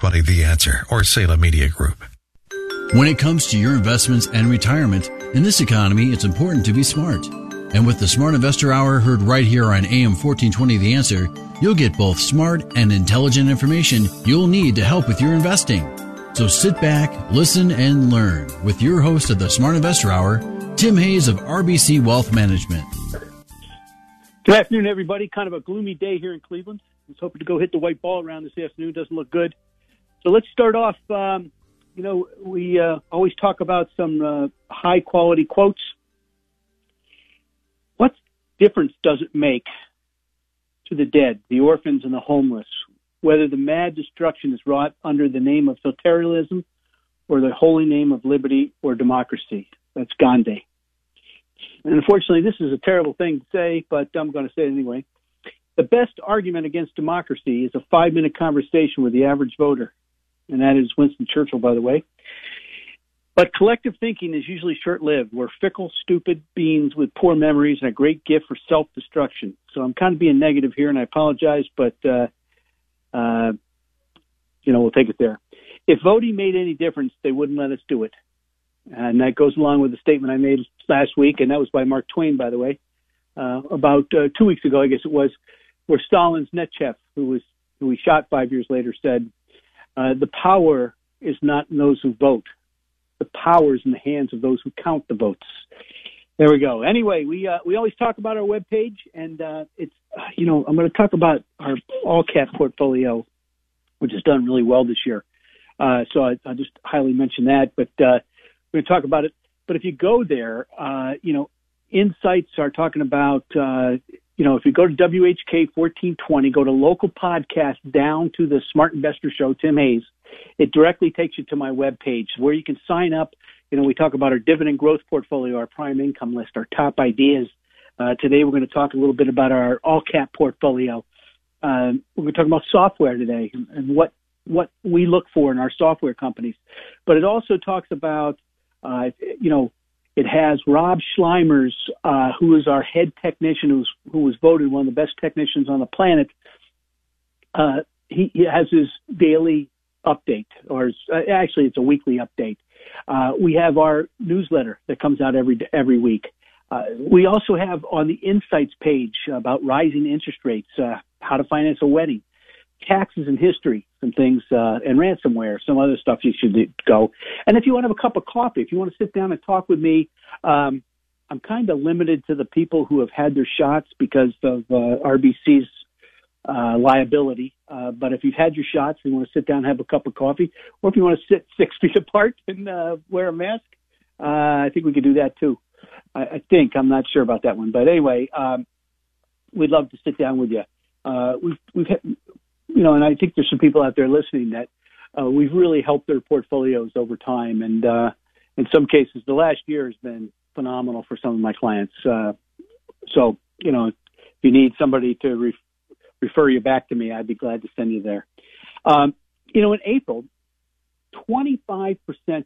Buddy the Answer or Salem Media Group. When it comes to your investments and retirement, in this economy, it's important to be smart. And with the Smart Investor Hour heard right here on AM 1420 The Answer, you'll get both smart and intelligent information you'll need to help with your investing. So sit back, listen, and learn with your host of the Smart Investor Hour, Tim Hayes of RBC Wealth Management. Good afternoon, everybody. Kind of a gloomy day here in Cleveland. I was hoping to go hit the white ball around this afternoon. Doesn't look good. So let's start off. Um, you know, we uh, always talk about some uh, high quality quotes. What difference does it make to the dead, the orphans, and the homeless, whether the mad destruction is wrought under the name of totalitarianism or the holy name of liberty or democracy? That's Gandhi. And unfortunately, this is a terrible thing to say, but I'm going to say it anyway. The best argument against democracy is a five minute conversation with the average voter. And that is Winston Churchill, by the way. But collective thinking is usually short lived. We're fickle, stupid beings with poor memories and a great gift for self destruction. So I'm kind of being negative here, and I apologize, but, uh, uh, you know, we'll take it there. If voting made any difference, they wouldn't let us do it. And that goes along with the statement I made last week, and that was by Mark Twain, by the way, uh, about uh, two weeks ago, I guess it was, where Stalin's Netchev, who was who he shot five years later, said, uh, "The power is not in those who vote. The power is in the hands of those who count the votes." There we go. Anyway, we uh, we always talk about our web page, and uh, it's uh, you know I'm going to talk about our all cap portfolio, which has done really well this year. Uh, so I, I just highly mention that, but uh, we're going to talk about it. But if you go there, uh, you know, insights are talking about, uh, you know, if you go to WHK 1420, go to local podcast down to the Smart Investor Show, Tim Hayes, it directly takes you to my web page where you can sign up. You know, we talk about our dividend growth portfolio, our prime income list, our top ideas. Uh, today we're going to talk a little bit about our all cap portfolio. Uh, we're going to talk about software today and what what we look for in our software companies. But it also talks about uh, you know, it has Rob Sluymers, uh, who is our head technician, who's, who was voted one of the best technicians on the planet. Uh, he, he, has his daily update, or uh, actually, it's a weekly update. Uh, we have our newsletter that comes out every every week. Uh, we also have on the insights page about rising interest rates, how to finance a wedding taxes and history, some things, uh, and ransomware, some other stuff you should go. And if you want to have a cup of coffee, if you want to sit down and talk with me, um, I'm kind of limited to the people who have had their shots because of uh, RBC's uh, liability. Uh, but if you've had your shots and you want to sit down and have a cup of coffee, or if you want to sit six feet apart and uh, wear a mask, uh, I think we could do that too. I, I think I'm not sure about that one, but anyway, um, we'd love to sit down with you. Uh, we've we've had, you know, and I think there's some people out there listening that uh, we've really helped their portfolios over time, and uh, in some cases, the last year has been phenomenal for some of my clients. Uh, so, you know, if you need somebody to re- refer you back to me, I'd be glad to send you there. Um, you know, in April, 25%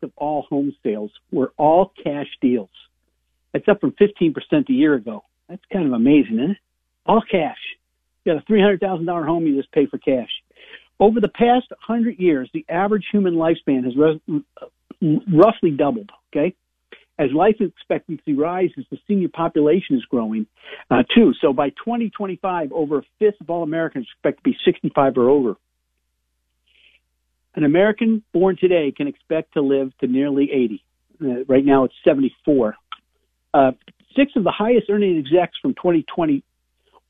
of all home sales were all cash deals. That's up from 15% a year ago. That's kind of amazing, isn't it? All cash. You got a $300,000 home, you just pay for cash. Over the past 100 years, the average human lifespan has roughly doubled, okay? As life expectancy rises, the senior population is growing uh, too. So by 2025, over a fifth of all Americans expect to be 65 or over. An American born today can expect to live to nearly 80. Uh, right now, it's 74. Uh, six of the highest earning execs from 2020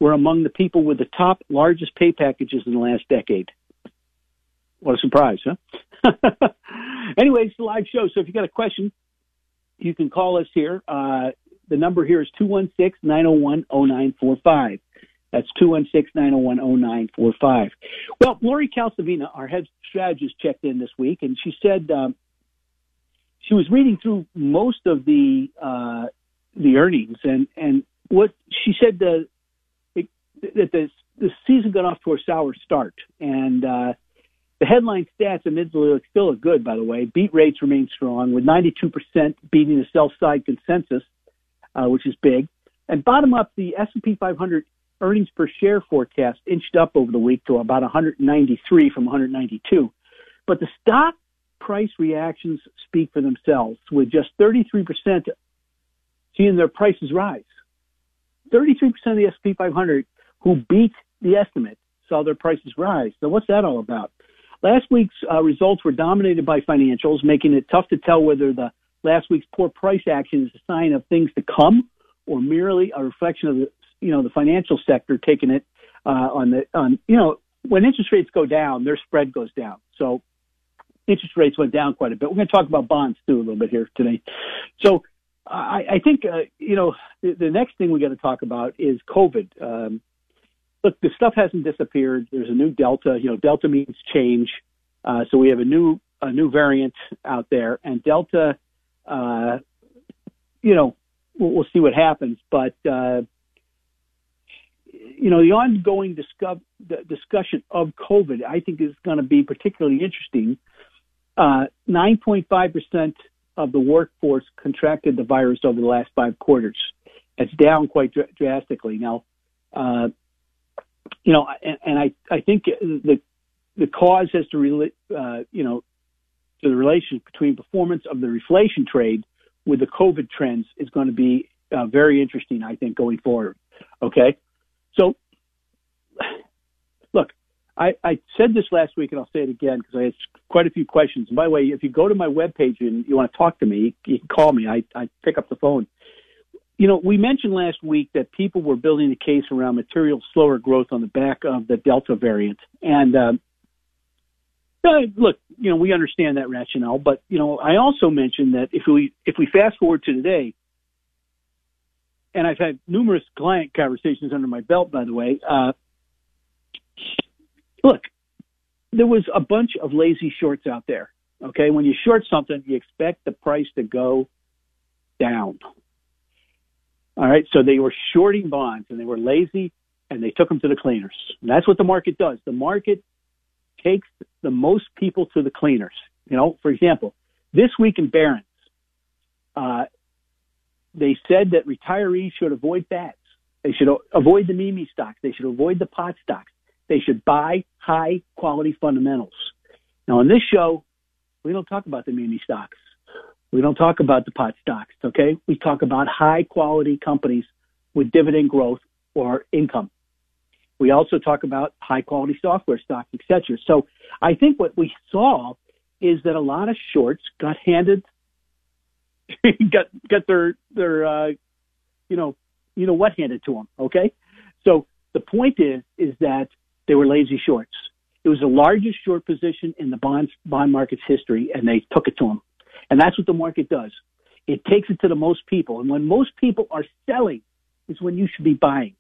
were among the people with the top largest pay packages in the last decade. What a surprise, huh? anyway, it's a live show, so if you got a question, you can call us here. Uh, the number here is 216-901-0945. That's 216-901-0945. Well, Lori Calvasina, our head strategist, checked in this week, and she said um, she was reading through most of the uh, the earnings, and and what she said the it, that the the season got off to a sour start, and uh, the headline stats admittedly look still look good. By the way, beat rates remain strong, with 92% beating the sell side consensus, uh, which is big. And bottom up, the S&P 500 earnings per share forecast inched up over the week to about 193 from 192. But the stock price reactions speak for themselves, with just 33% seeing their prices rise. 33% of the S&P 500 who beat the estimate saw their prices rise. So what's that all about? Last week's uh, results were dominated by financials, making it tough to tell whether the last week's poor price action is a sign of things to come or merely a reflection of the you know the financial sector taking it uh, on the on you know when interest rates go down, their spread goes down. So interest rates went down quite a bit. We're going to talk about bonds too a little bit here today. So I, I think uh, you know the, the next thing we got to talk about is COVID. Um, look, the stuff hasn't disappeared. There's a new Delta. You know, Delta means change. Uh, so we have a new a new variant out there, and Delta. Uh, you know, we'll, we'll see what happens, but uh, you know, the ongoing discuss, the discussion of COVID, I think, is going to be particularly interesting. Uh, 9.5% of the workforce contracted the virus over the last five quarters. It's down quite dr- drastically. Now, uh, you know, and, and, I, I think the the cause has to relate, uh, you know, to the relation between performance of the reflation trade with the COVID trends is going to be uh, very interesting, I think, going forward. Okay. So, look, I, I said this last week, and I'll say it again because I had quite a few questions. And by the way, if you go to my webpage and you want to talk to me, you can call me. I, I pick up the phone. You know, we mentioned last week that people were building the case around material slower growth on the back of the Delta variant. And um, uh, look, you know, we understand that rationale, but you know, I also mentioned that if we if we fast forward to today, and I've had numerous client conversations under my belt, by the way. Uh, look, there was a bunch of lazy shorts out there. Okay, when you short something, you expect the price to go down. All right, so they were shorting bonds and they were lazy and they took them to the cleaners. And that's what the market does. The market takes the most people to the cleaners. You know, for example, this week in Barron's, uh, they said that retirees should avoid bats. They should avoid the meme stocks. They should avoid the pot stocks. They should buy high quality fundamentals. Now, on this show, we don't talk about the meme stocks. We don't talk about the pot stocks. Okay, we talk about high quality companies with dividend growth or income. We also talk about high quality software stocks, etc. So I think what we saw is that a lot of shorts got handed got got their their uh, you know you know what handed to them. Okay, so the point is is that they were lazy shorts. It was the largest short position in the bond bond market's history, and they took it to them. And that's what the market does. It takes it to the most people, and when most people are selling, is when you should be buying.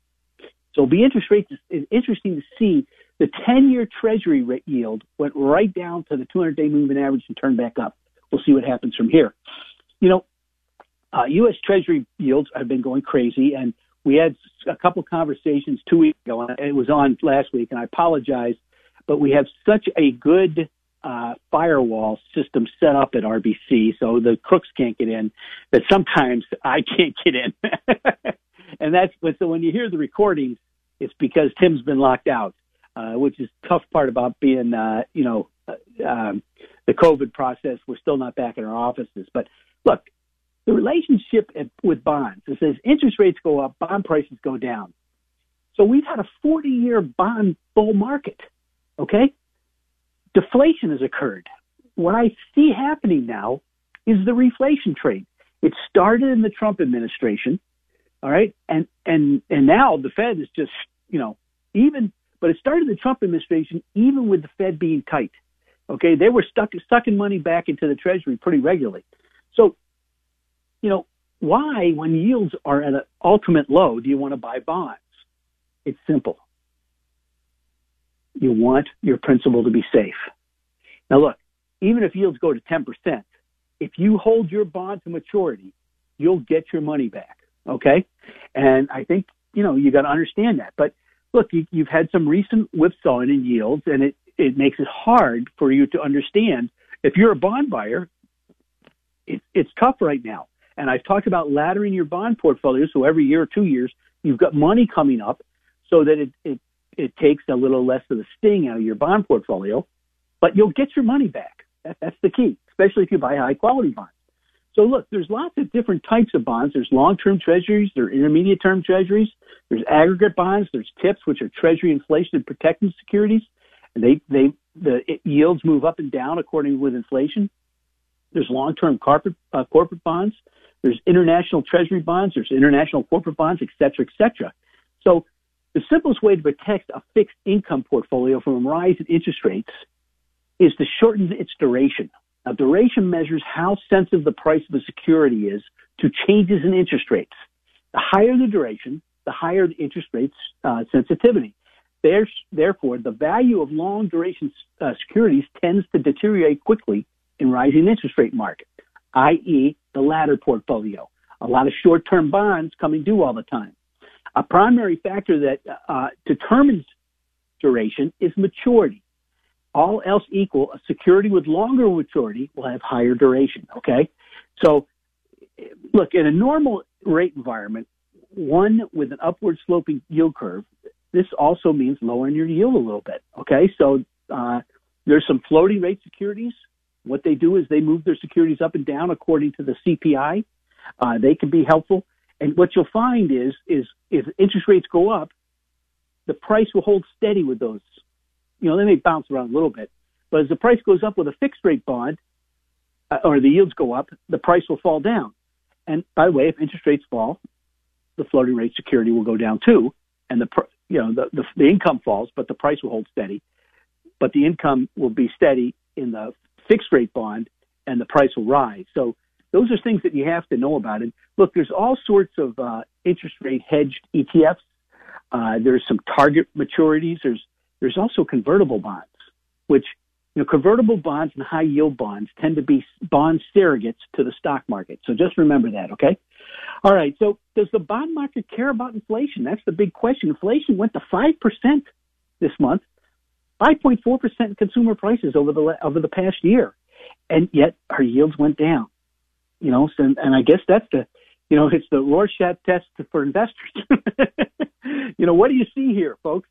So be interest rates is interesting to see the 10-year Treasury rate yield went right down to the 200-day moving average and turned back up. We'll see what happens from here you know, uh, U.S. Treasury yields have been going crazy, and we had a couple conversations two weeks ago, and it was on last week, and I apologize, but we have such a good uh, firewall system set up at RBC, so the crooks can't get in. That sometimes I can't get in, and that's but so when you hear the recordings, it's because Tim's been locked out, uh, which is tough part about being, uh, you know, uh, um, the COVID process. We're still not back in our offices, but Look, the relationship with bonds is as interest rates go up, bond prices go down. So we've had a 40 year bond bull market. Okay? Deflation has occurred. What I see happening now is the reflation trade. It started in the Trump administration. All right. And, and, and now the Fed is just, you know, even, but it started in the Trump administration, even with the Fed being tight. Okay. They were stuck, sucking money back into the treasury pretty regularly. So, you know, why, when yields are at an ultimate low, do you want to buy bonds? It's simple. You want your principal to be safe. Now, look, even if yields go to 10%, if you hold your bond to maturity, you'll get your money back. Okay. And I think, you know, you got to understand that. But look, you, you've had some recent whipsawing in yields, and it, it makes it hard for you to understand. If you're a bond buyer, it, it's tough right now. And I've talked about laddering your bond portfolio. So every year or two years, you've got money coming up so that it, it, it takes a little less of the sting out of your bond portfolio, but you'll get your money back. That, that's the key, especially if you buy high quality bonds. So look, there's lots of different types of bonds. There's long-term treasuries, there's intermediate-term treasuries, there's aggregate bonds, there's TIPS, which are Treasury inflation protected securities, and they they the yields move up and down according with inflation. There's long-term corporate uh, corporate bonds. There's international treasury bonds. There's international corporate bonds, et cetera, et cetera. So the simplest way to protect a fixed income portfolio from a rise in interest rates is to shorten its duration. Now, duration measures how sensitive the price of a security is to changes in interest rates. The higher the duration, the higher the interest rates uh, sensitivity. There's, therefore, the value of long duration uh, securities tends to deteriorate quickly in rising interest rate market, i.e., the latter portfolio. A lot of short-term bonds coming due all the time. A primary factor that uh, determines duration is maturity all else equal, a security with longer maturity will have higher duration. Okay. So look, in a normal rate environment, one with an upward sloping yield curve, this also means lowering your yield a little bit. Okay. So, uh, there's some floating rate securities. What they do is they move their securities up and down according to the CPI. Uh, they can be helpful. And what you'll find is, is if interest rates go up, the price will hold steady with those you know, they may bounce around a little bit, but as the price goes up with a fixed rate bond, uh, or the yields go up, the price will fall down. And by the way, if interest rates fall, the floating rate security will go down too, and the you know the, the the income falls, but the price will hold steady. But the income will be steady in the fixed rate bond, and the price will rise. So those are things that you have to know about. And look, there's all sorts of uh, interest rate hedged ETFs. Uh, there's some target maturities. There's there's also convertible bonds, which you know, convertible bonds and high yield bonds tend to be bond surrogates to the stock market. So just remember that, okay? All right. So does the bond market care about inflation? That's the big question. Inflation went to 5% this month, 5.4% in consumer prices over the, over the past year. And yet our yields went down, you know, so, and I guess that's the, you know, it's the Rorschach test for investors. you know, what do you see here, folks?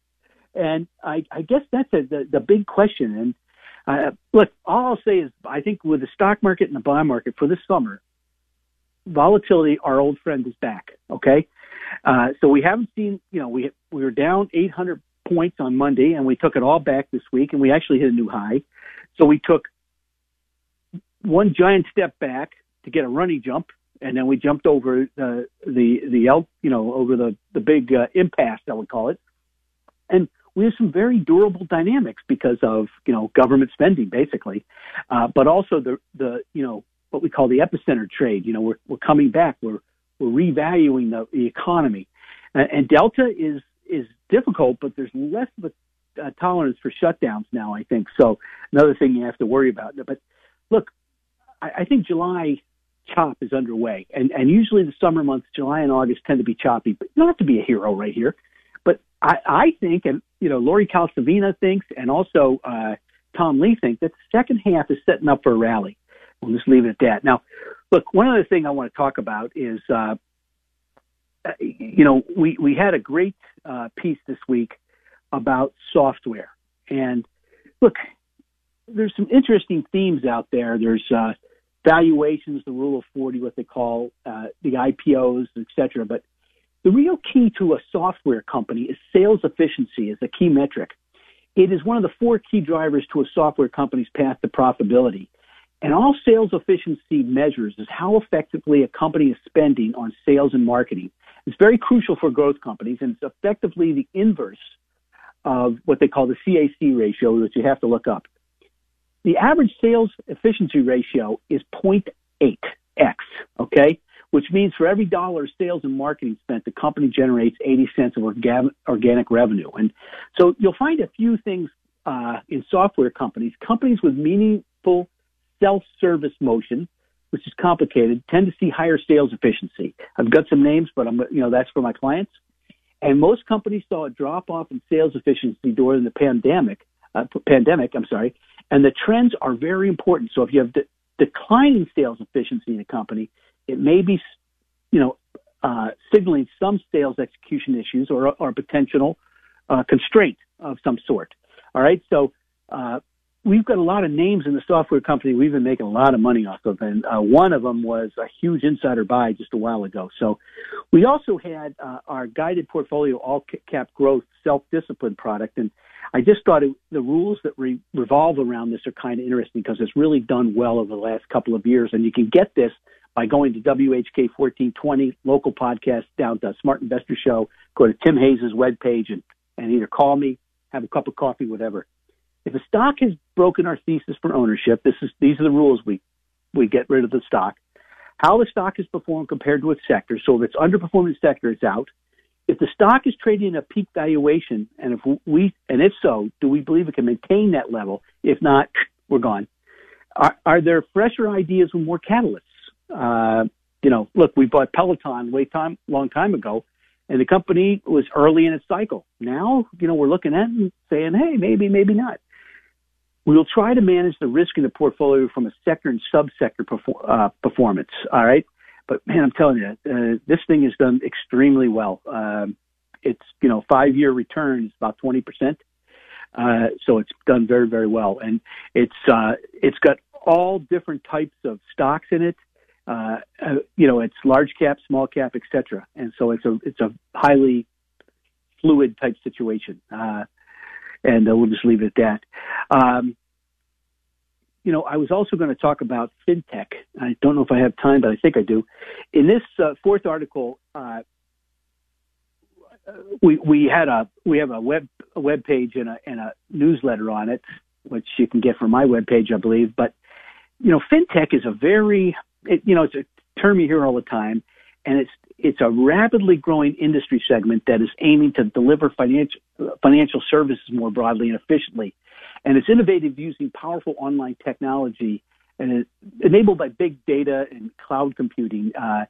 And I, I guess that's a, the, the big question. And uh, look, all I'll say is I think with the stock market and the bond market for this summer, volatility, our old friend, is back. Okay, uh, so we haven't seen. You know, we we were down 800 points on Monday, and we took it all back this week, and we actually hit a new high. So we took one giant step back to get a running jump, and then we jumped over the the the el- you know over the the big uh, impasse, I would call it, and we have some very durable dynamics because of you know government spending basically, uh, but also the the you know what we call the epicenter trade. You know we're we're coming back. We're we're revaluing the, the economy, uh, and Delta is is difficult, but there's less of a uh, tolerance for shutdowns now. I think so. Another thing you have to worry about. But look, I think July chop is underway, and and usually the summer months, July and August, tend to be choppy. But don't to be a hero right here. But I, I think, and you know, Lori Calvasina thinks, and also uh, Tom Lee think that the second half is setting up for a rally. We'll just leave it at that. Now, look, one other thing I want to talk about is, uh, uh, you know, we we had a great uh, piece this week about software, and look, there's some interesting themes out there. There's uh, valuations, the rule of 40, what they call uh, the IPOs, et cetera. But the real key to a software company is sales efficiency as a key metric. It is one of the four key drivers to a software company's path to profitability. And all sales efficiency measures is how effectively a company is spending on sales and marketing. It's very crucial for growth companies, and it's effectively the inverse of what they call the CAC ratio, which you have to look up. The average sales efficiency ratio is 0.8x, okay? which means for every dollar of sales and marketing spent, the company generates 80 cents of orga- organic revenue. And so you'll find a few things uh, in software companies, companies with meaningful self-service motion, which is complicated, tend to see higher sales efficiency. I've got some names, but I'm, you know, that's for my clients. And most companies saw a drop off in sales efficiency during the pandemic. Uh, pandemic, I'm sorry. And the trends are very important. So if you have de- declining sales efficiency in a company, it may be, you know, uh, signaling some sales execution issues or, or potential uh, constraint of some sort. All right. So uh, we've got a lot of names in the software company we've been making a lot of money off of, and uh, one of them was a huge insider buy just a while ago. So we also had uh, our guided portfolio all cap growth self discipline product, and I just thought it, the rules that re- revolve around this are kind of interesting because it's really done well over the last couple of years, and you can get this by going to WHK 1420 local podcast down to Smart Investor Show. Go to Tim Hayes' webpage and, and either call me, have a cup of coffee, whatever if a stock has broken our thesis for ownership, this is these are the rules we we get rid of the stock. How the stock has performed compared to its sector. So if it's underperforming sector, it's out. If the stock is trading at a peak valuation, and if we and if so, do we believe it can maintain that level? If not, we're gone. Are, are there fresher ideas with more catalysts? Uh, you know, look, we bought Peloton way time long time ago, and the company was early in its cycle. Now, you know, we're looking at and saying, hey, maybe, maybe not. We will try to manage the risk in the portfolio from a sector and subsector perfor- uh, performance. All right. But man, I'm telling you, uh, this thing has done extremely well. Um, it's, you know, five year return is about 20%. Uh, so it's done very, very well. And it's, uh, it's got all different types of stocks in it. Uh, uh, you know, it's large cap, small cap, etc. And so it's a, it's a highly fluid type situation. Uh, and uh, we'll just leave it at that. Um, you know, I was also going to talk about fintech. I don't know if I have time, but I think I do. In this uh, fourth article, uh, we we had a we have a web a web page and a and a newsletter on it, which you can get from my web page, I believe. But you know, fintech is a very it, you know it's a term you hear all the time, and it's it's a rapidly growing industry segment that is aiming to deliver financial financial services more broadly and efficiently, and it's innovative using powerful online technology and enabled by big data and cloud computing. Uh,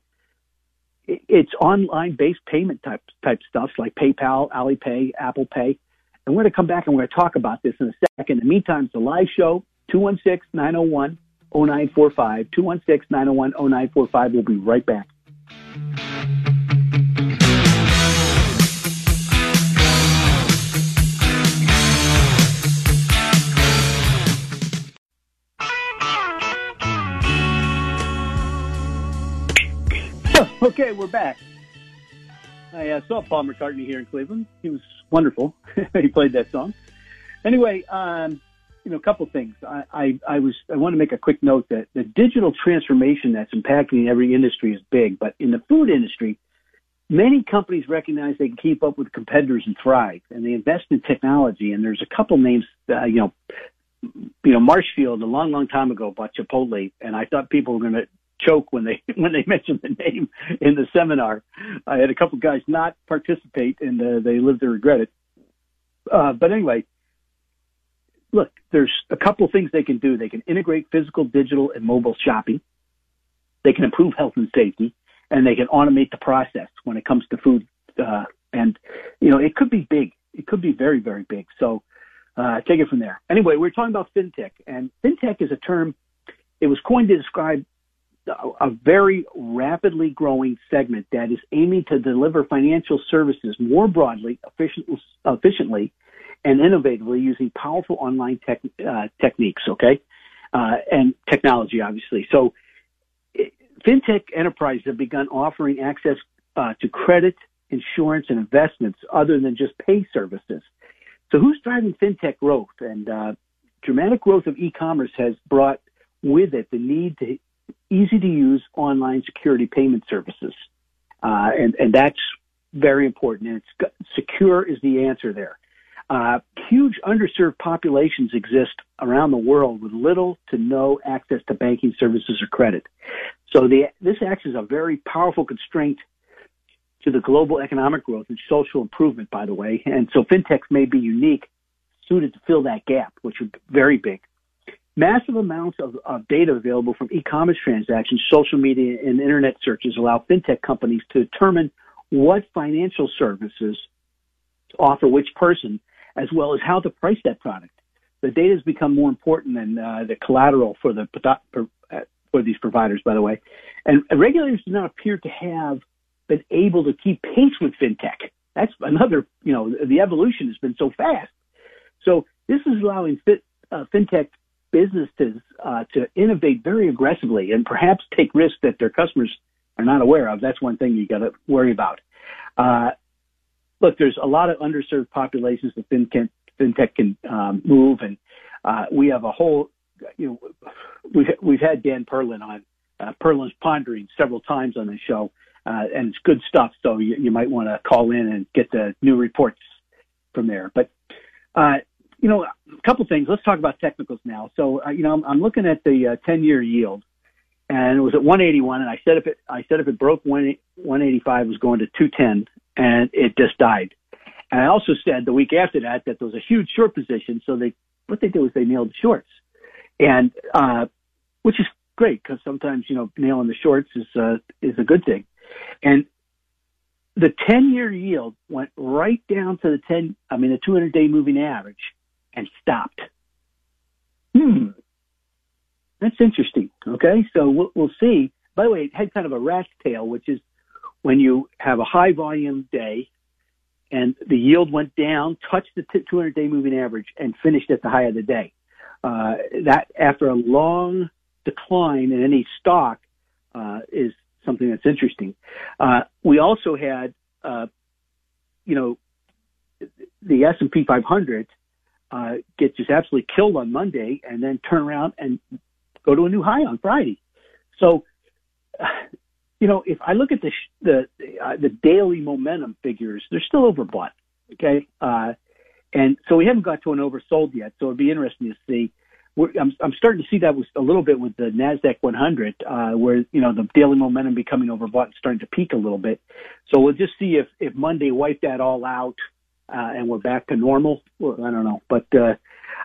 it, it's online based payment type type stuff like PayPal, Alipay, Apple Pay, and we're going to come back and we're going to talk about this in a second. In the meantime, it's a live show 216 901 0945 216 901 0945. We'll be right back. Okay, we're back. I uh, saw Paul McCartney here in Cleveland. He was wonderful. he played that song. Anyway, um, you know, a couple things. I, I, I was I want to make a quick note that the digital transformation that's impacting every industry is big, but in the food industry, many companies recognize they can keep up with competitors and thrive, and they invest in technology. And there's a couple names, uh, you know, you know, Marshfield a long, long time ago bought Chipotle, and I thought people were going to choke when they when they mentioned the name in the seminar. I had a couple guys not participate, and uh, they lived to regret it. Uh, but anyway, look, there's a couple things they can do. They can integrate physical, digital, and mobile shopping. They can improve health and safety, and they can automate the process when it comes to food. Uh, and you know, it could be big. It could be very, very big. So uh, take it from there. Anyway, we're talking about fintech, and fintech is a term. It was coined to describe a very rapidly growing segment that is aiming to deliver financial services more broadly, efficient, efficiently, and innovatively using powerful online tech, uh, techniques, okay, uh, and technology, obviously. So, it, fintech enterprises have begun offering access uh, to credit, insurance, and investments other than just pay services. So, who's driving fintech growth? And uh, dramatic growth of e-commerce has brought with it the need to easy to use online security payment services. Uh, and, and that's very important. And it's secure is the answer there. Uh, huge underserved populations exist around the world with little to no access to banking services or credit. So the, this acts as a very powerful constraint to the global economic growth and social improvement, by the way. And so fintechs may be unique, suited to fill that gap, which be very big. Massive amounts of, of data available from e-commerce transactions, social media, and internet searches allow fintech companies to determine what financial services to offer which person, as well as how to price that product. The data has become more important than uh, the collateral for the for these providers, by the way. And regulators do not appear to have been able to keep pace with fintech. That's another, you know, the evolution has been so fast. So this is allowing fit, uh, fintech businesses uh, to innovate very aggressively and perhaps take risks that their customers are not aware of. That's one thing you got to worry about. Uh, look, there's a lot of underserved populations that fintech, fintech can um, move, and uh, we have a whole. You know, we've we've had Dan Perlin on uh, Perlin's Pondering several times on the show, uh, and it's good stuff. So you, you might want to call in and get the new reports from there. But uh, you know, a couple things. Let's talk about technicals now. So, uh, you know, I'm, I'm, looking at the uh, 10 year yield and it was at 181 and I said if it, I said if it broke 185 it was going to 210 and it just died. And I also said the week after that that there was a huge short position. So they, what they did was they nailed the shorts and, uh, which is great because sometimes, you know, nailing the shorts is, uh, is a good thing. And the 10 year yield went right down to the 10, I mean, the 200 day moving average and stopped. Hmm. That's interesting. Okay. So we'll, we'll see. By the way, it had kind of a rat's tail, which is when you have a high volume day and the yield went down, touched the 200 day moving average and finished at the high of the day. Uh, that after a long decline in any stock, uh, is something that's interesting. Uh, we also had, uh, you know, the S&P 500 uh, get just absolutely killed on Monday and then turn around and go to a new high on Friday. So, you know, if I look at the the uh, the daily momentum figures, they're still overbought. Okay, uh, and so we haven't got to an oversold yet. So it'd be interesting to see. We're, I'm, I'm starting to see that with a little bit with the Nasdaq 100, uh, where you know the daily momentum becoming overbought and starting to peak a little bit. So we'll just see if if Monday wiped that all out uh, and we're back to normal. Well, I don't know, but uh,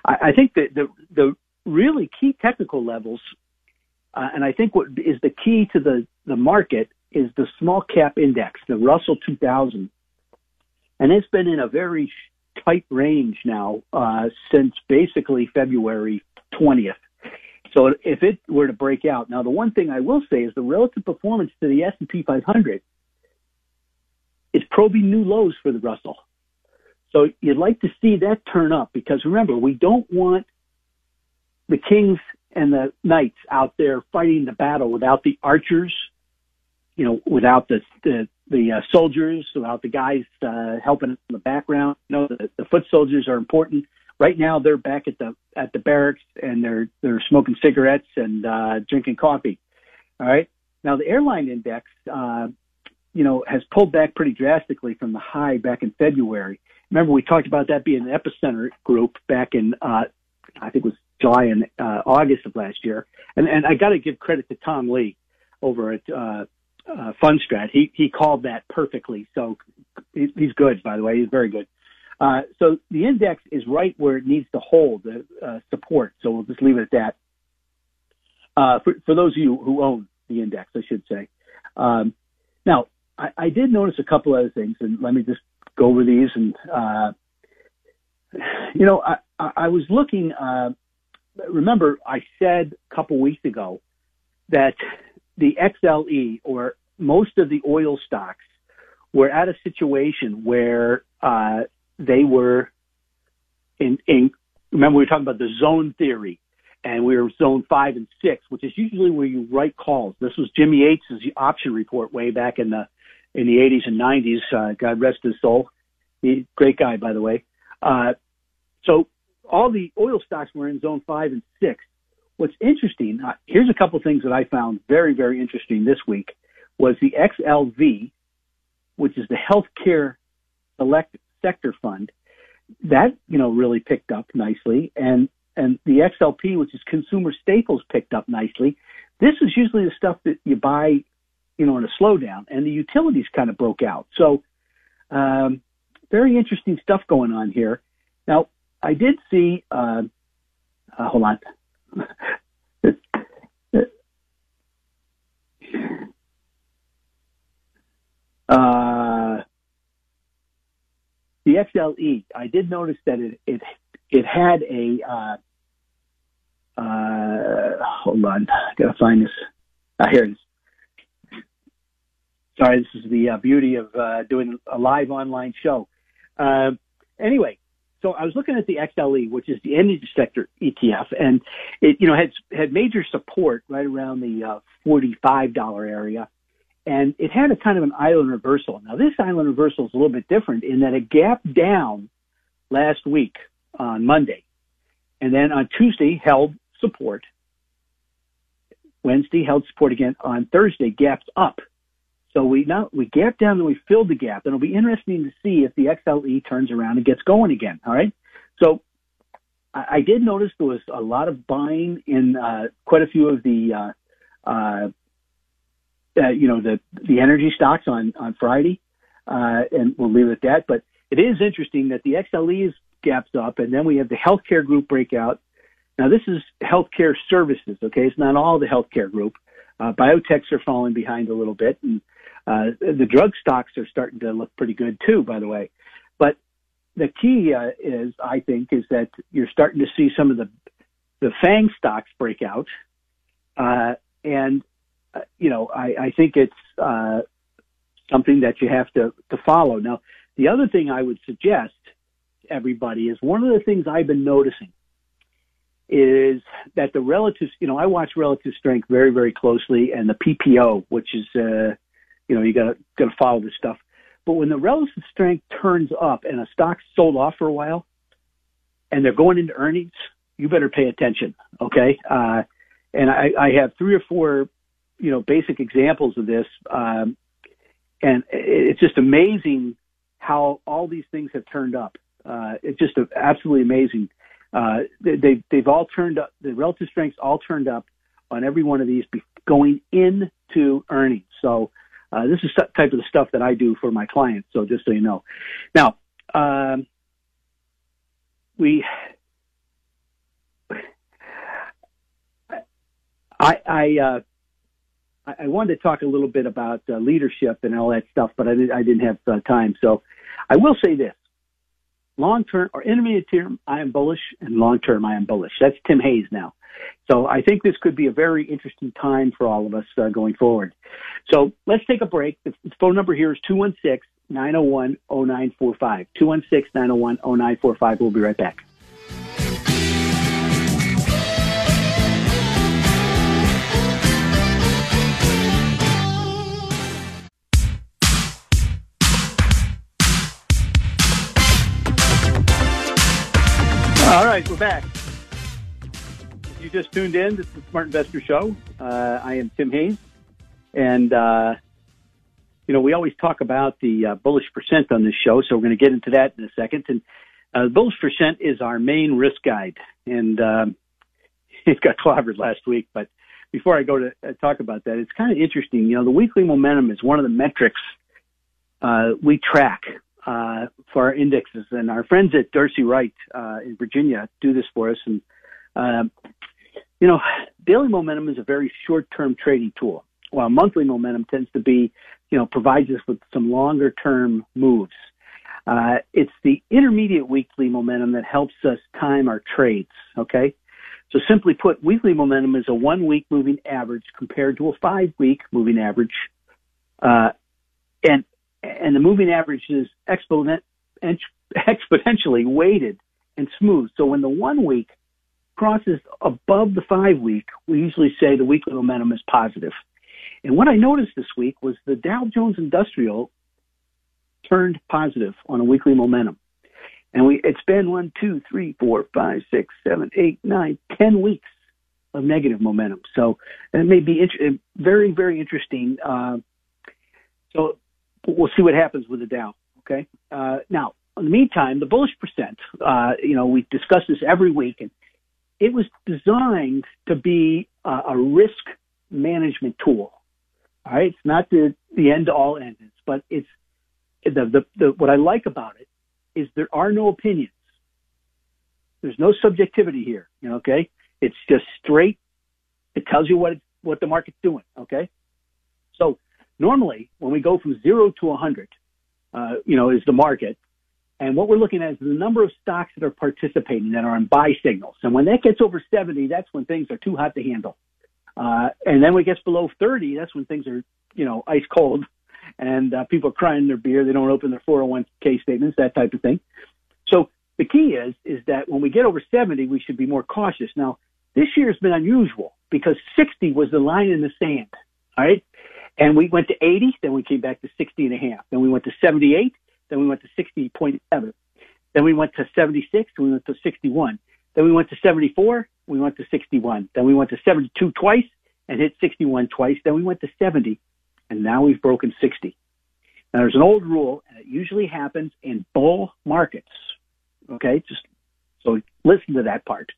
I, I think that the the really key technical levels, uh, and I think what is the key to the the market is the small cap index, the Russell 2000, and it's been in a very tight range now uh, since basically February 20th. So if it were to break out, now the one thing I will say is the relative performance to the S&P 500 is probing new lows for the Russell. So you'd like to see that turn up because remember, we don't want the kings and the knights out there fighting the battle without the archers, you know, without the the, the uh, soldiers, without the guys uh, helping in the background. You know, the, the foot soldiers are important. Right now, they're back at the at the barracks and they're they're smoking cigarettes and uh, drinking coffee. All right. Now the airline index, uh, you know, has pulled back pretty drastically from the high back in February remember we talked about that being an epicenter group back in uh, I think it was July and uh, August of last year. And and I got to give credit to Tom Lee over at uh, uh, Fundstrat. He he called that perfectly. So he's good, by the way. He's very good. Uh, so the index is right where it needs to hold the uh, support. So we'll just leave it at that. Uh, for, for those of you who own the index, I should say. Um, now, I, I did notice a couple other things, and let me just go over these. And uh, you know, I, I was looking. Remember, I said a couple weeks ago that the XLE or most of the oil stocks were at a situation where uh, they were in, in. Remember, we were talking about the zone theory, and we were zone five and six, which is usually where you write calls. This was Jimmy Yates' option report way back in the in the 80s and 90s. Uh, God rest his soul. He, great guy, by the way. Uh, so all the oil stocks were in zone five and six. What's interesting, uh, here's a couple things that I found very, very interesting this week was the XLV, which is the healthcare select sector fund. that you know really picked up nicely, and and the XLP, which is consumer staples, picked up nicely. This is usually the stuff that you buy, you know, in a slowdown, and the utilities kind of broke out. So, um, very interesting stuff going on here. Now, I did see. Uh, uh, hold on. uh, the XLE, I did notice that it it, it had a uh, uh, hold on, I gotta find this. Uh, here it is. Sorry, this is the uh, beauty of uh, doing a live online show. Uh, anyway, so I was looking at the XLE, which is the energy sector ETF, and it you know had had major support right around the uh, forty five dollar area, and it had a kind of an island reversal. Now this island reversal is a little bit different in that it gapped down last week on Monday, and then on Tuesday held support. Wednesday held support again. On Thursday gapped up. So we now we gap down and we filled the gap. And it'll be interesting to see if the XLE turns around and gets going again. All right. So I, I did notice there was a lot of buying in uh, quite a few of the uh, uh, uh, you know the the energy stocks on on Friday, uh, and we'll leave it at that. But it is interesting that the XLE's gaps up, and then we have the healthcare group breakout. Now this is healthcare services. Okay, it's not all the healthcare group. Uh, biotechs are falling behind a little bit, and uh, the drug stocks are starting to look pretty good too, by the way. But the key uh, is, I think, is that you're starting to see some of the the FANG stocks break out, uh, and uh, you know, I, I think it's uh, something that you have to to follow. Now, the other thing I would suggest to everybody is one of the things I've been noticing is that the relative, you know, I watch relative strength very, very closely, and the PPO, which is uh, you know, you got to got to follow this stuff. But when the relative strength turns up and a stock's sold off for a while, and they're going into earnings, you better pay attention. Okay, uh, and I, I have three or four, you know, basic examples of this, um, and it's just amazing how all these things have turned up. Uh, it's just absolutely amazing. Uh, they, they've all turned up. The relative strengths all turned up on every one of these going into earnings. So uh, this is type of the stuff that I do for my clients. So just so you know. Now, um, we, I, I, uh, I wanted to talk a little bit about uh, leadership and all that stuff, but I, did, I didn't have uh, time. So I will say this. Long term or intermediate term, I am bullish, and long term, I am bullish. That's Tim Hayes now. So I think this could be a very interesting time for all of us uh, going forward. So let's take a break. The phone number here is 216 901 0945. 216 901 0945. We'll be right back. All right, we're back you just tuned in, this is the Smart Investor Show. Uh, I am Tim Hayes, and uh, you know we always talk about the uh, bullish percent on this show, so we're going to get into that in a second. And uh, the bullish percent is our main risk guide, and um, it got clobbered last week. But before I go to uh, talk about that, it's kind of interesting. You know, the weekly momentum is one of the metrics uh, we track uh, for our indexes, and our friends at Dorsey Wright uh, in Virginia do this for us. And uh, you know, daily momentum is a very short-term trading tool, while monthly momentum tends to be, you know, provides us with some longer-term moves. Uh, it's the intermediate weekly momentum that helps us time our trades. Okay. So simply put, weekly momentum is a one week moving average compared to a five week moving average. Uh, and, and the moving average is exponent, exponentially weighted and smooth. So when the one week crosses above the five week, we usually say the weekly momentum is positive. And what I noticed this week was the Dow Jones Industrial turned positive on a weekly momentum. And we, it's been one, two, three, four, five, six, seven, eight, nine, ten weeks of negative momentum. So it may be very, very interesting. Uh, so we'll see what happens with the Dow. Okay. Uh, now, in the meantime, the bullish percent, uh, you know, we discuss this every week, and it was designed to be a, a risk management tool. All right, it's not the the end all ends, but it's the, the the what I like about it is there are no opinions. There's no subjectivity here. You know, okay, it's just straight. It tells you what what the market's doing. Okay, so normally when we go from zero to a hundred, uh, you know, is the market. And what we're looking at is the number of stocks that are participating that are on buy signals. And when that gets over 70, that's when things are too hot to handle. Uh, and then when it gets below 30, that's when things are, you know, ice cold and uh, people are crying their beer. They don't open their 401k statements, that type of thing. So the key is, is that when we get over 70, we should be more cautious. Now, this year has been unusual because 60 was the line in the sand. All right. And we went to 80, then we came back to 60 and a half. Then we went to 78, then we went to 60.7. Then we went to 76, we went to 61. Then we went to 74, we went to 61. Then we went to 72 twice and hit 61 twice. Then we went to 70, and now we've broken 60. Now there's an old rule, and it usually happens in bull markets. Okay, just so listen to that part.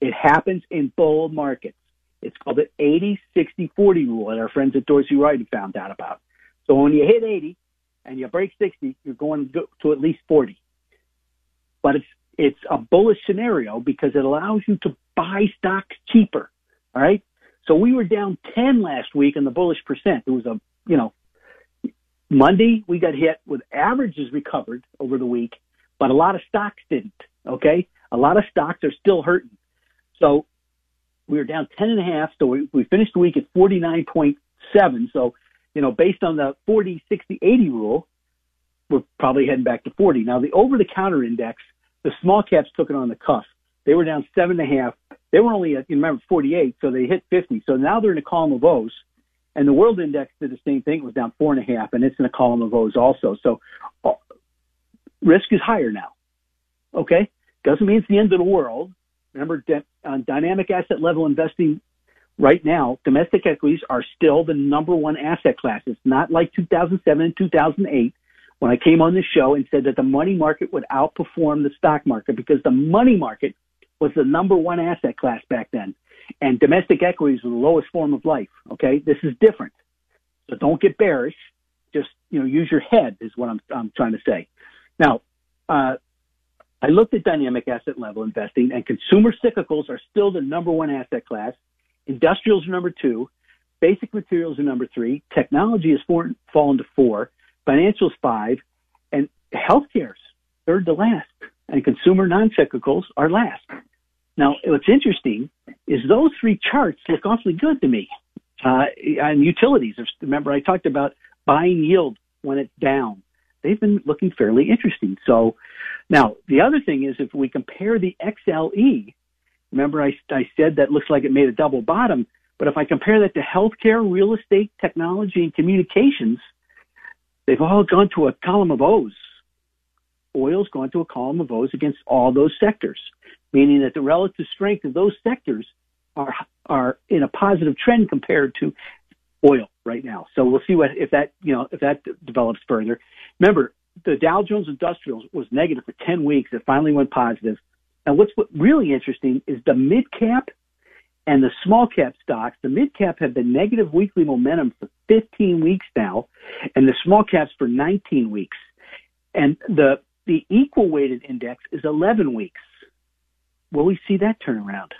It happens in bull markets. It's called the 80 60 40 rule that our friends at Dorsey Wright found out about. So when you hit 80 and you break 60, you're going to at least 40. But it's it's a bullish scenario because it allows you to buy stocks cheaper. All right. So we were down 10 last week in the bullish percent. It was a, you know, Monday we got hit with averages recovered over the week, but a lot of stocks didn't. Okay. A lot of stocks are still hurting. So we were down 10 and a half. So we, we finished the week at 49.7. So, you know, based on the 40, 60, 80 rule, we're probably heading back to 40. Now the over the counter index the small caps took it on the cuff. They were down seven and a half. They were only at, you remember, 48, so they hit 50. So now they're in a column of O's. And the world index did the same thing. It was down four and a half, and it's in a column of O's also. So uh, risk is higher now. Okay? Doesn't mean it's the end of the world. Remember, de- on dynamic asset level investing right now, domestic equities are still the number one asset class. It's not like 2007 and 2008 when I came on the show and said that the money market would outperform the stock market because the money market was the number one asset class back then. And domestic equities were the lowest form of life. Okay. This is different. So don't get bearish. Just, you know, use your head is what I'm, I'm trying to say. Now, uh, I looked at dynamic asset level investing and consumer cyclicals are still the number one asset class. Industrials are number two. Basic materials are number three. Technology has fallen to four financials five, and healthcare's third to last, and consumer non-cyclicals are last. Now, what's interesting is those three charts look awfully good to me. Uh, and utilities, remember I talked about buying yield when it's down. They've been looking fairly interesting. So now the other thing is if we compare the XLE, remember I, I said that looks like it made a double bottom, but if I compare that to healthcare, real estate, technology, and communications, They've all gone to a column of O's. Oil's gone to a column of O's against all those sectors, meaning that the relative strength of those sectors are are in a positive trend compared to oil right now. So we'll see what if that you know if that develops further. Remember, the Dow Jones Industrials was negative for 10 weeks. It finally went positive. And what's really interesting is the mid cap and the small cap stocks, the mid cap have been negative weekly momentum for 15 weeks now, and the small caps for 19 weeks. And the the equal weighted index is 11 weeks. Will we see that turn around?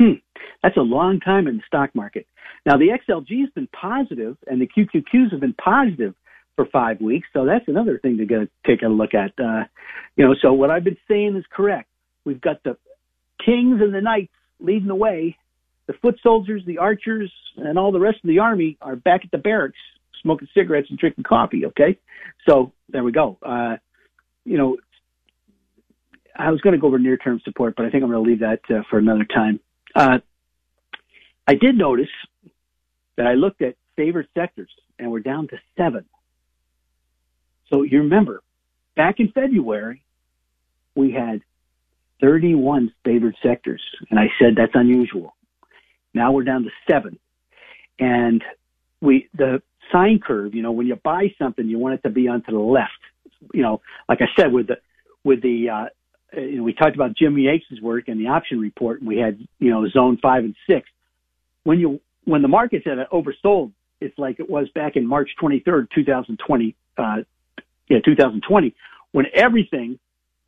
Hmm, that's a long time in the stock market. Now the XLG has been positive, and the QQQs have been positive for five weeks. So that's another thing to go take a look at. Uh, you know, so what I've been saying is correct. We've got the kings and the knights leading the way, the foot soldiers, the archers, and all the rest of the army are back at the barracks smoking cigarettes and drinking coffee. Okay, so there we go. Uh, you know, I was going to go over near-term support, but I think I'm going to leave that uh, for another time. Uh, I did notice that I looked at favorite sectors, and we're down to seven. So you remember, back in February, we had 31 favored sectors, and I said that's unusual. Now we're down to seven. And we, the sine curve, you know, when you buy something, you want it to be onto the left. You know, like I said, with the, with the uh, you know, we talked about Jim Yates' work and the option report, and we had you know zone five and six. When you when the market's at oversold, it's like it was back in March 23rd, 2020. Uh, yeah, 2020, when everything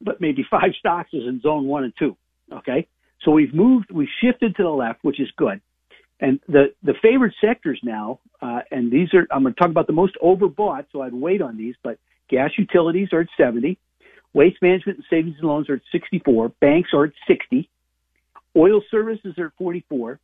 but maybe five stocks is in zone one and two. Okay, so we've moved, we've shifted to the left, which is good. And the the favorite sectors now, uh, and these are I'm going to talk about the most overbought, so I'd wait on these. But gas utilities are at 70, waste management and savings and loans are at 64, banks are at 60, oil services are at 44,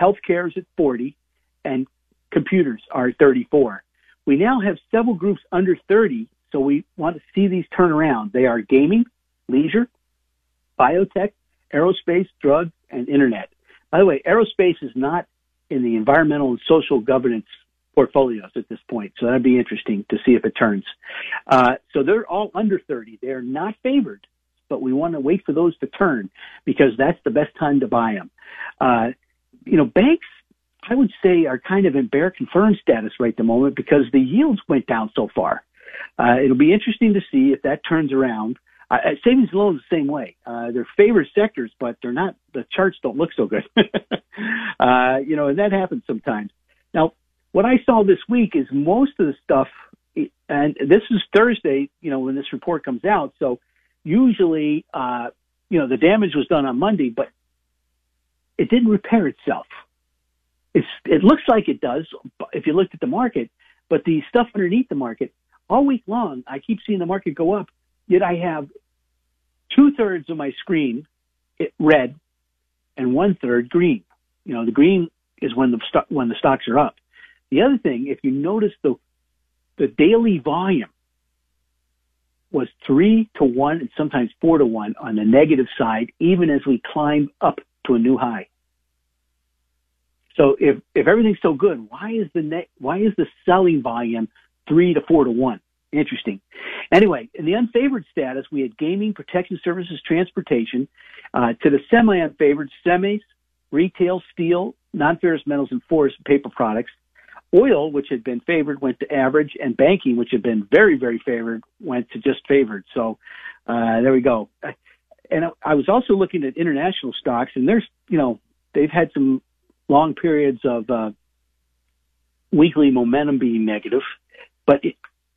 healthcare is at 40, and computers are at 34. We now have several groups under 30, so we want to see these turn around. They are gaming, leisure, biotech, aerospace, drug, and internet. By the way, aerospace is not in the environmental and social governance portfolios at this point, so that'd be interesting to see if it turns. Uh, so they're all under 30. They're not favored, but we want to wait for those to turn because that's the best time to buy them. Uh, you know, banks, I would say, are kind of in bear confirmed status right at the moment because the yields went down so far. Uh, it'll be interesting to see if that turns around. Uh, savings and loans the same way. Uh, they're favorite sectors, but they're not. The charts don't look so good. uh, you know, and that happens sometimes. Now, what I saw this week is most of the stuff, and this is Thursday. You know, when this report comes out, so usually, uh, you know, the damage was done on Monday, but it didn't repair itself. It's, it looks like it does if you looked at the market, but the stuff underneath the market all week long, I keep seeing the market go up, yet I have two thirds of my screen eh, red and one third green. You know, the green is when the when the stocks are up. The other thing, if you notice the the daily volume was three to one and sometimes four to one on the negative side, even as we climb up to a new high. So if if everything's so good, why is the net why is the selling volume three to four to one. Interesting. Anyway, in the unfavored status, we had gaming, protection services, transportation. Uh, to the semi-unfavored, semis, retail, steel, non-ferrous metals, and forest paper products. Oil, which had been favored, went to average, and banking, which had been very, very favored, went to just favored. So uh, there we go. And I was also looking at international stocks, and there's, you know, they've had some long periods of uh, weekly momentum being negative. But it,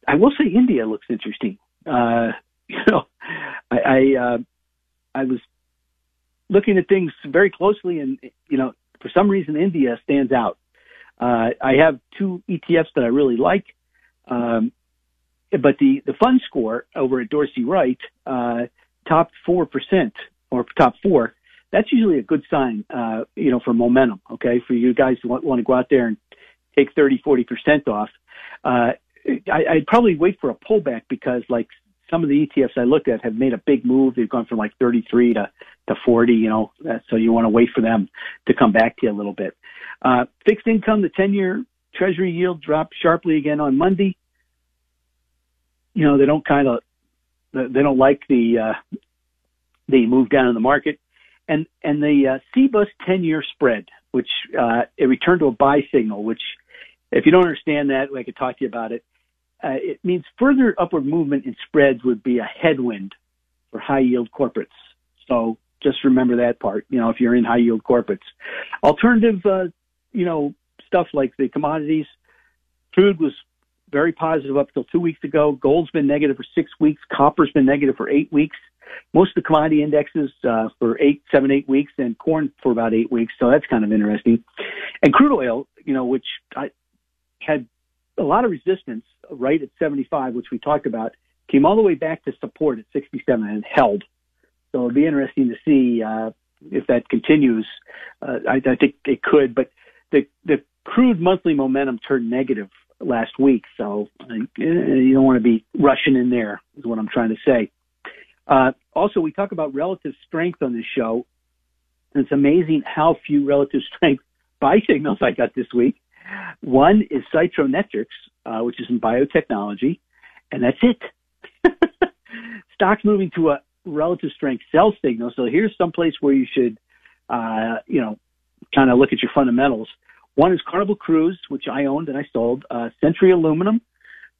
I will say India looks interesting. Uh, you know, I I, uh, I was looking at things very closely, and you know, for some reason, India stands out. Uh, I have two ETFs that I really like, um, but the the fund score over at Dorsey Wright uh, top four percent or top four. That's usually a good sign, uh, you know, for momentum. Okay, for you guys who want, want to go out there and take 30, 40 percent off. Uh, I, I'd probably wait for a pullback because like some of the ETFs I looked at have made a big move. They've gone from like 33 to, to 40, you know, so you want to wait for them to come back to you a little bit. Uh, fixed income, the 10 year treasury yield dropped sharply again on Monday. You know, they don't kind of, they don't like the, uh, the move down in the market. And, and the, uh, CBUS 10 year spread, which, uh, it returned to a buy signal, which if you don't understand that, I could talk to you about it uh, it means further upward movement in spreads would be a headwind for high yield corporates. So just remember that part, you know, if you're in high yield corporates. Alternative, uh, you know, stuff like the commodities, crude was very positive up until two weeks ago. Gold's been negative for six weeks. Copper's been negative for eight weeks. Most of the commodity indexes uh, for eight, seven, eight weeks, and corn for about eight weeks. So that's kind of interesting. And crude oil, you know, which I had a lot of resistance right at 75, which we talked about, came all the way back to support at 67 and held. So it'll be interesting to see uh, if that continues. Uh, I, I think it could, but the the crude monthly momentum turned negative last week, so uh, you don't want to be rushing in there. Is what I'm trying to say. Uh, also, we talk about relative strength on this show. And it's amazing how few relative strength buy signals I got this week. One is Cytometrics, uh, which is in biotechnology, and that's it. Stocks moving to a relative strength sell signal. So here's some place where you should, uh, you know, kind of look at your fundamentals. One is Carnival Cruise, which I owned and I sold. Uh, Century Aluminum,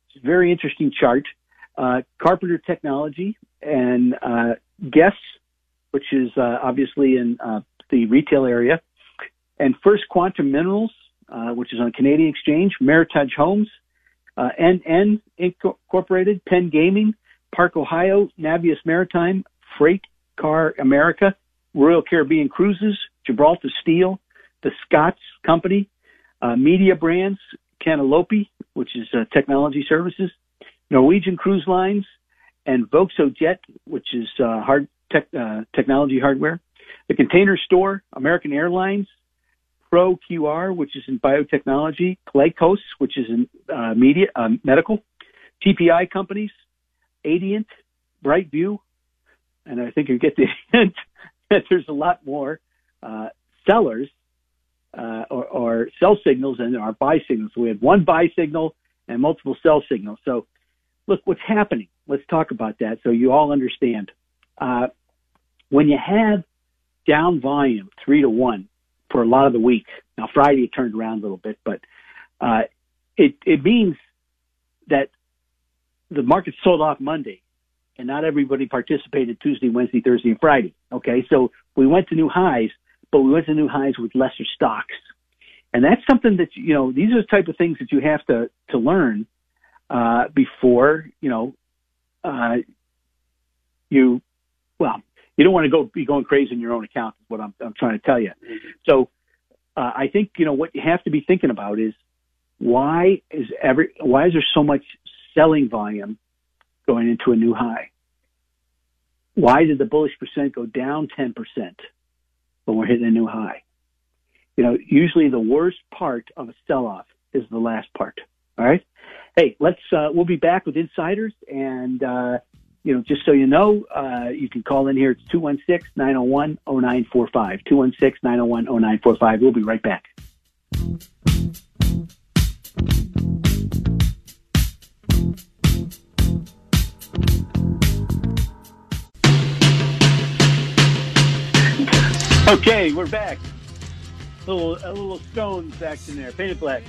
it's a very interesting chart. Uh, Carpenter Technology and uh, Guess, which is uh, obviously in uh, the retail area, and First Quantum Minerals, uh, which is on Canadian Exchange, Meritage Homes, uh, NN Incorporated, Penn Gaming, Park Ohio, Navios Maritime, Freight Car America, Royal Caribbean Cruises, Gibraltar Steel, the Scott's Company, uh, Media Brands, Cantaloupe, which is uh, technology services, Norwegian Cruise Lines, and voxeljet, which is uh, hard tech, uh, technology hardware, the Container Store, American Airlines, Pro QR, which is in biotechnology, Glaukos, which is in uh, media uh, medical, TPI companies, Adient, Brightview, and I think you get the hint that there's a lot more uh, sellers uh, or, or sell signals and are buy signals. We have one buy signal and multiple sell signals. So look, what's happening? Let's talk about that so you all understand. Uh, when you have down volume three to one for a lot of the week, now Friday it turned around a little bit, but uh, it it means that the market sold off Monday, and not everybody participated Tuesday, Wednesday, Thursday, and Friday. Okay, so we went to new highs, but we went to new highs with lesser stocks, and that's something that you know these are the type of things that you have to to learn uh, before you know uh, you well you don't want to go be going crazy in your own account is what I'm, I'm trying to tell you. So uh, I think you know what you have to be thinking about is why is every why is there so much selling volume going into a new high? Why did the bullish percent go down 10% when we're hitting a new high? You know, usually the worst part of a sell off is the last part. All right. Hey, let's, uh, we'll be back with insiders and, uh, you know, just so you know, uh, you can call in here. It's 216-901-0945. 216-901-0945. We'll be right back. Okay, we're back. A little, a little Stones action there, painted black.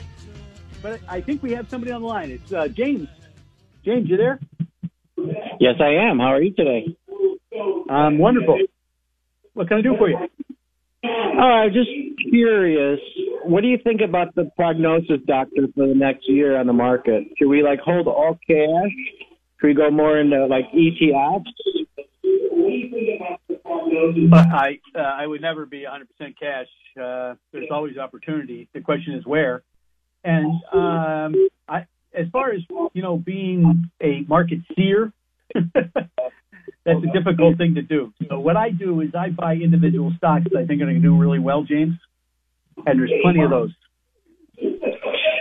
But I think we have somebody on the line. It's uh, James. James, you there? Yes, I am. How are you today? I'm wonderful. What can I do for you? Uh, I'm just curious. What do you think about the prognosis doctor for the next year on the market? Should we like hold all cash? Should we go more into like ETFs? But I uh, I would never be 100% cash. Uh, there's always opportunity. The question is where. And um, I, as far as you know, being a market seer, that's a difficult thing to do. So what I do is I buy individual stocks that I think are going to do really well, James. And there's plenty of those.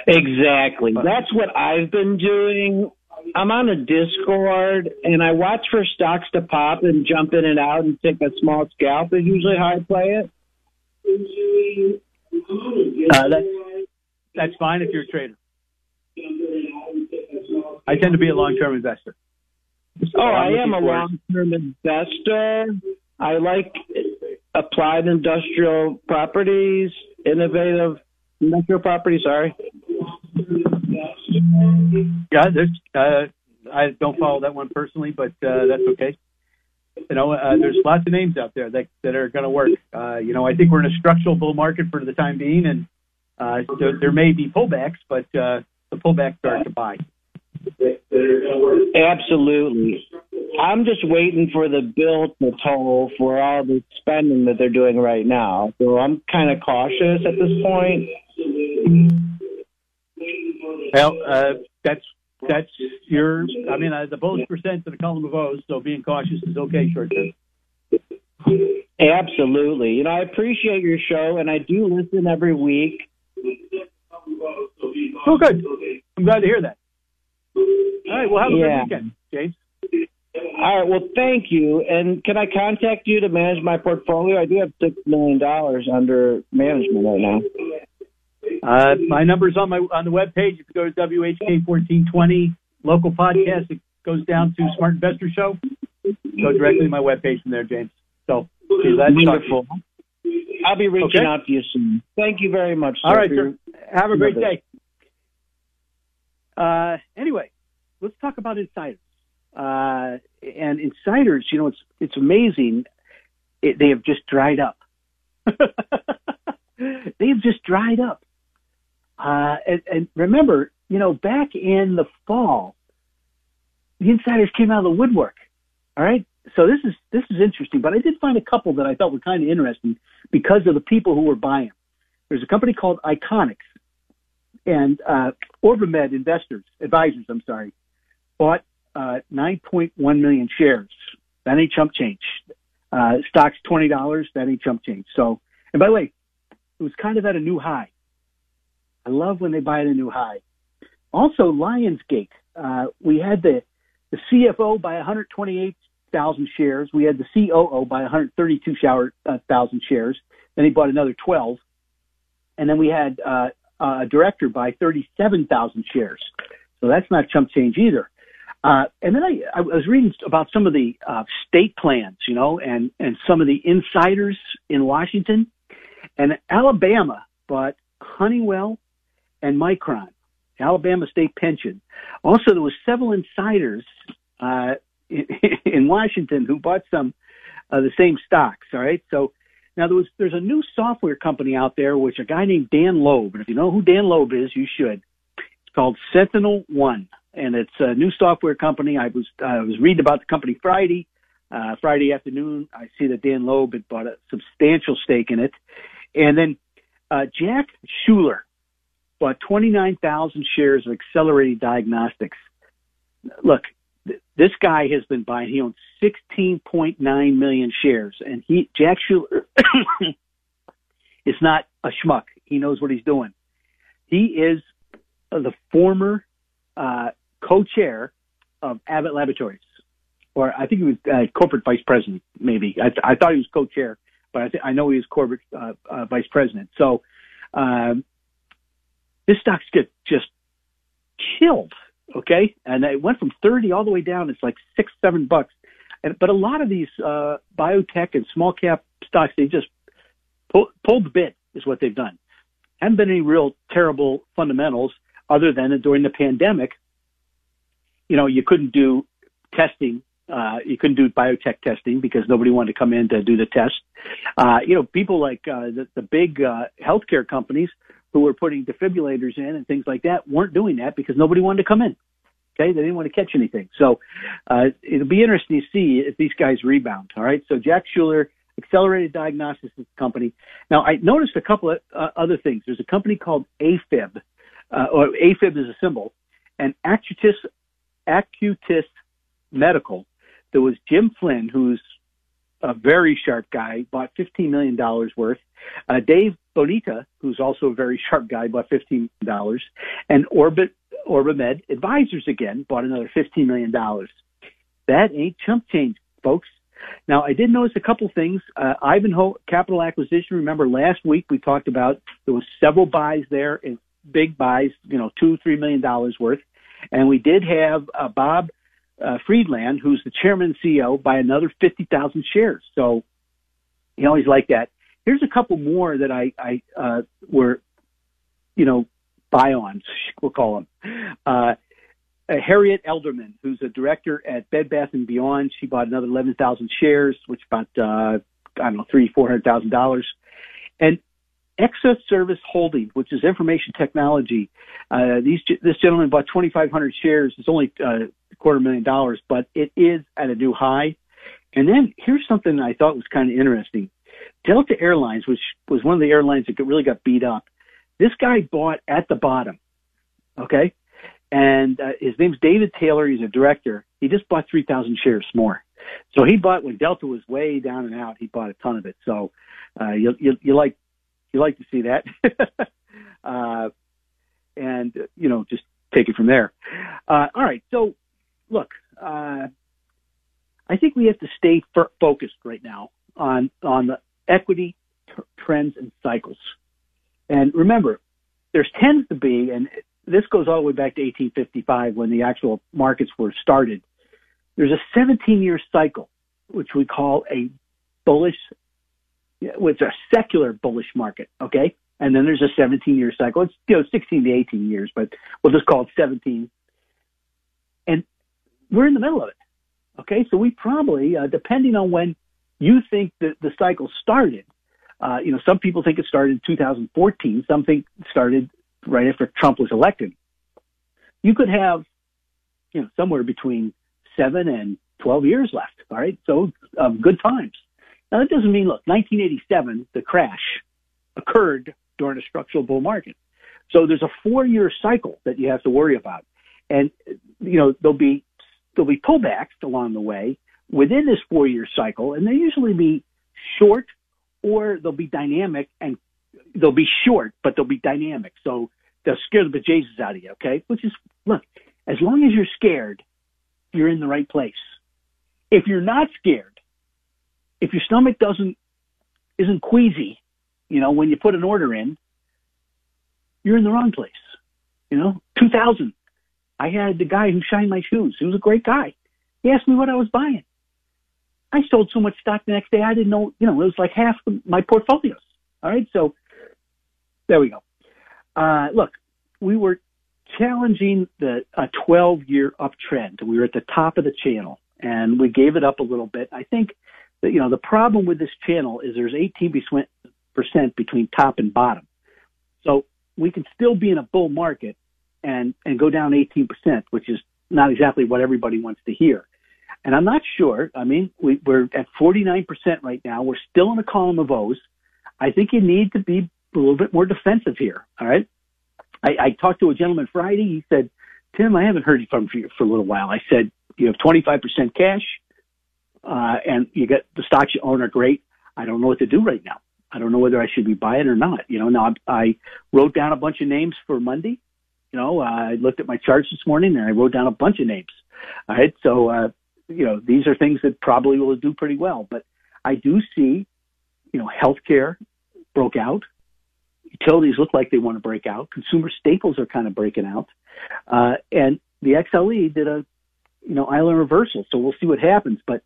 Exactly. That's what I've been doing. I'm on a Discord and I watch for stocks to pop and jump in and out and take a small scalp is usually how I play it. Uh, that's that's fine if you're a trader. I tend to be a long-term investor. Oh, I am a long-term investor. I like applied industrial properties, innovative industrial properties. Sorry. Yeah, there's. Uh, I don't follow that one personally, but uh, that's okay. You know, uh, there's lots of names out there that that are going to work. Uh, you know, I think we're in a structural bull market for the time being, and uh, there, there may be pullbacks, but uh, the pullbacks are to buy. Absolutely. I'm just waiting for the bill to toll for all the spending that they're doing right now. So I'm kind of cautious at this point. Well, uh, that's that's your. I mean, uh, the bullish percent in a column of O's, so being cautious is okay short term. Absolutely. You know, I appreciate your show, and I do listen every week. Oh, good. I'm glad to hear that. All right. Well, have a Yeah. good weekend, James. All right. Well, thank you. And can I contact you to manage my portfolio? I do have six million dollars under management right now. Uh, my number's on my on the web page. If you go to WHK fourteen twenty local podcast, it goes down to Smart Investor Show. Go directly to my web page from there, James. So be glad to talk to you. Wonderful. I'll be reaching Okay. out to you soon. Thank you very much. All right, sir. Have a great day. Uh, anyway, let's talk about insiders. Uh, and insiders, you know, it's it's amazing. It, they have just dried up. they have just dried up. Uh, and, and remember, you know, back in the fall, the insiders came out of the woodwork. All right. So this is this is interesting, but I did find a couple that I thought were kind of interesting because of the people who were buying. There's a company called Iconics, and uh, OrbiMed investors, advisors, I'm sorry, bought uh, 9.1 million shares. That ain't chump change. Uh, stock's twenty dollars. That ain't chump change. So, and by the way, it was kind of at a new high. I love when they buy at a new high. Also, Lionsgate. Uh, we had the the CFO buy 128,000 shares. We had the COO buy 132,000 uh, shares. Then he bought another 12, and then we had uh, a director buy 37,000 shares. So that's not chump change either. Uh, and then I, I was reading about some of the uh, state plans, you know, and, and some of the insiders in Washington. And Alabama bought Honeywell and Micron, Alabama State Pension. Also, there was several insiders uh, in, in Washington who bought some of the same stocks. All right, so now there was there's a new software company out there, which a guy named Dan Loeb, and if you know who Dan Loeb is, you should. It's called SentinelOne and it's a new software company. I was I was reading about the company Friday. Uh, Friday afternoon, I see that Dan Loeb had bought a substantial stake in it, and then uh, Jack Schuler bought 29,000 shares of Accelerated Diagnostics. Look, th- this guy has been buying. He owns 16.9 million shares, and he Jack Schuler is not a schmuck. He knows what he's doing. He is the former uh, co-chair of Abbott Laboratories, or I think he was uh, corporate vice president. Maybe I, th- I thought he was co-chair, but I, th- I know he was corporate uh, uh, vice president. So um, this stock's get just killed. Okay, and it went from thirty all the way down. It's like six, seven bucks. And but a lot of these uh, biotech and small cap stocks, they just pull, pulled the bit. Is what they've done. Haven't been any real terrible fundamentals other than during the pandemic you know, you couldn't do testing. Uh, you couldn't do biotech testing because nobody wanted to come in to do the test. Uh, you know, people like uh, the, the big uh, healthcare companies who were putting defibrillators in and things like that weren't doing that because nobody wanted to come in. Okay, they didn't want to catch anything. So uh, it'll be interesting to see if these guys rebound. All right, so Jack Schuler, Accelerated Diagnostics Company. Now I noticed a couple of uh, other things. There's a company called AFib, uh, or AFib is a symbol, and Acutus Acutus Medical. There was Jim Flynn, who's a very sharp guy, bought $15 million worth. Uh, Dave Bonita, who's also a very sharp guy, bought $15 million. And Orbit, OrbiMed Advisors again bought another $15 million. That ain't chump change, folks. Now, I did notice a couple things. Uh, Ivanhoe Capital Acquisition. Remember last week we talked about there was several buys there, and big buys, you know, two, three million dollars worth. And we did have uh, Bob uh, Friedland, who's the chairman and CEO, by another 50,000 shares. So you always like that. Here's a couple more that I, I uh, were, you know, buy-ons, we'll call them. Uh, uh, Harriet Edelman, who's a director at Bed Bath and Beyond, she bought another 11,000 shares, which about uh, I don't know three four hundred thousand dollars. And Excess Service Holding, which is information technology. Uh, these this gentleman bought 2,500 shares. It's only uh, a quarter million dollars, but it is at a new high. And then here's something I thought was kind of interesting. Delta Airlines, which was one of the airlines that really got beat up, this guy bought at the bottom. Okay, and uh, his name's David Taylor. He's a director. He just bought 3,000 shares more. So he bought when Delta was way down and out. He bought a ton of it. So uh, you, you you like you like to see that. uh, and, you know, just take it from there. Uh, all right. So, look, uh, I think we have to stay f- focused right now on, on the equity t- trends and cycles. And remember, there's tends to be, and this goes all the way back to 1855 when the actual markets were started. There's a 17 year cycle, which we call a bullish it's a secular bullish market, okay? And then there's a 17 year cycle. It's, you know, 16 to 18 years, but we'll just call it 17. And we're in the middle of it. Okay, so we probably, uh, depending on when you think that the cycle started, uh, you know, some people think it started in 2014. Some think it started right after Trump was elected. You could have, you know, somewhere between seven and 12 years left. All right. So um, good times. Now that doesn't mean, look, 1987, the crash occurred during a structural bull market. So there's a four year cycle that you have to worry about. And, you know, there'll be, there'll be pullbacks along the way within this four year cycle, and they usually be short or they'll be dynamic and they'll be short, but they'll be dynamic. So they'll scare the bejesus out of you, okay? Which is, look, as long as you're scared, you're in the right place. If you're not scared, if your stomach doesn't, isn't queasy, you know, when you put an order in, you're in the wrong place. You know, 2000, I had the guy who shined my shoes. He was a great guy. He asked me what I was buying. I sold so much stock the next day, I didn't know, you know, it was like half my portfolios. All right. So there we go. Uh, look, we were challenging the a 12 year uptrend. We were at the top of the channel and we gave it up a little bit. I think you know, the problem with this channel is there's 18% between top and bottom. So we can still be in a bull market and, and go down 18%, which is not exactly what everybody wants to hear. And I'm not sure. I mean, we, we're at 49% right now. We're still in a column of O's. I think you need to be a little bit more defensive here. All right. I, I talked to a gentleman Friday. He said, Tim, I haven't heard from you for a little while. I said, you have 25% cash, uh, and you get the stocks you own are great. I don't know what to do right now. I don't know whether I should be buying or not. You know, now I, I wrote down a bunch of names for Monday. You know, uh, I looked at my charts this morning and I wrote down a bunch of names. All right. So, uh, you know, these are things that probably will do pretty well, but I do see, you know, healthcare broke out. Utilities look like they want to break out. Consumer staples are kind of breaking out. Uh, and the XLE did a, you know, island reversal. So we'll see what happens. But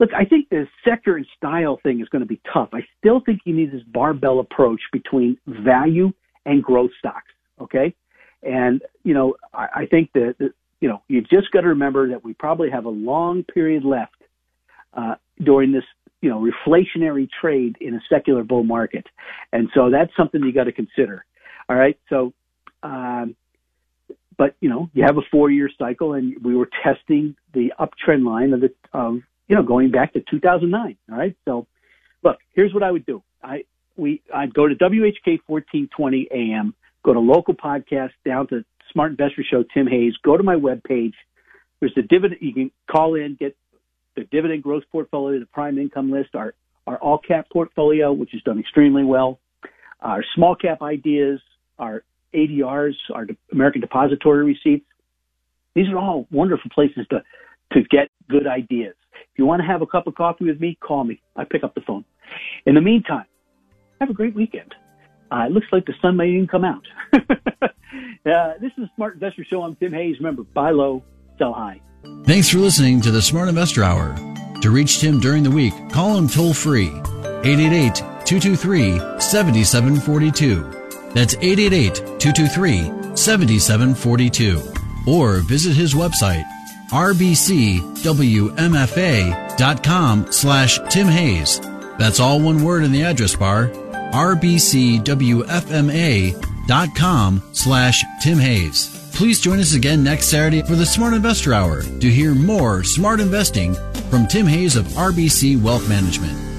look, I think the sector and style thing is going to be tough. I still think you need this barbell approach between value and growth stocks. Okay. And, you know, I, I think that, that, you know, you've just got to remember that we probably have a long period left uh, during this you know, reflationary trade in a secular bull market. And so that's something you got to consider. All right. So, um, but you know, you have a four year cycle and we were testing the uptrend line of the, of, you know, going back to 2009. All right. So look, here's what I would do. I, we, I'd go to WHK 1420 AM, go to local podcast down to Smart Investor Show, Tim Hayes, go to my webpage. There's the dividend. You can call in, get the dividend growth portfolio, the prime income list, our, our all cap portfolio, which has done extremely well, our small cap ideas, our ADRs, our American Depository Receipts. These are all wonderful places to, to get good ideas. If you want to have a cup of coffee with me, call me. I pick up the phone. In the meantime, have a great weekend. Uh, it looks like the sun may even come out. uh, this is the Smart Investor Show. I'm Tim Hayes. Remember, buy low, sell high. Thanks for listening to the Smart Investor Hour. To reach Tim during the week, call him toll free 888 223 7742. That's 888 223 7742. Or visit his website rbcwmfa.com slash Tim Hayes. That's all one word in the address bar rbcwfma.com slash Tim Hayes. Please join us again next Saturday for the Smart Investor Hour to hear more smart investing from Tim Hayes of RBC Wealth Management.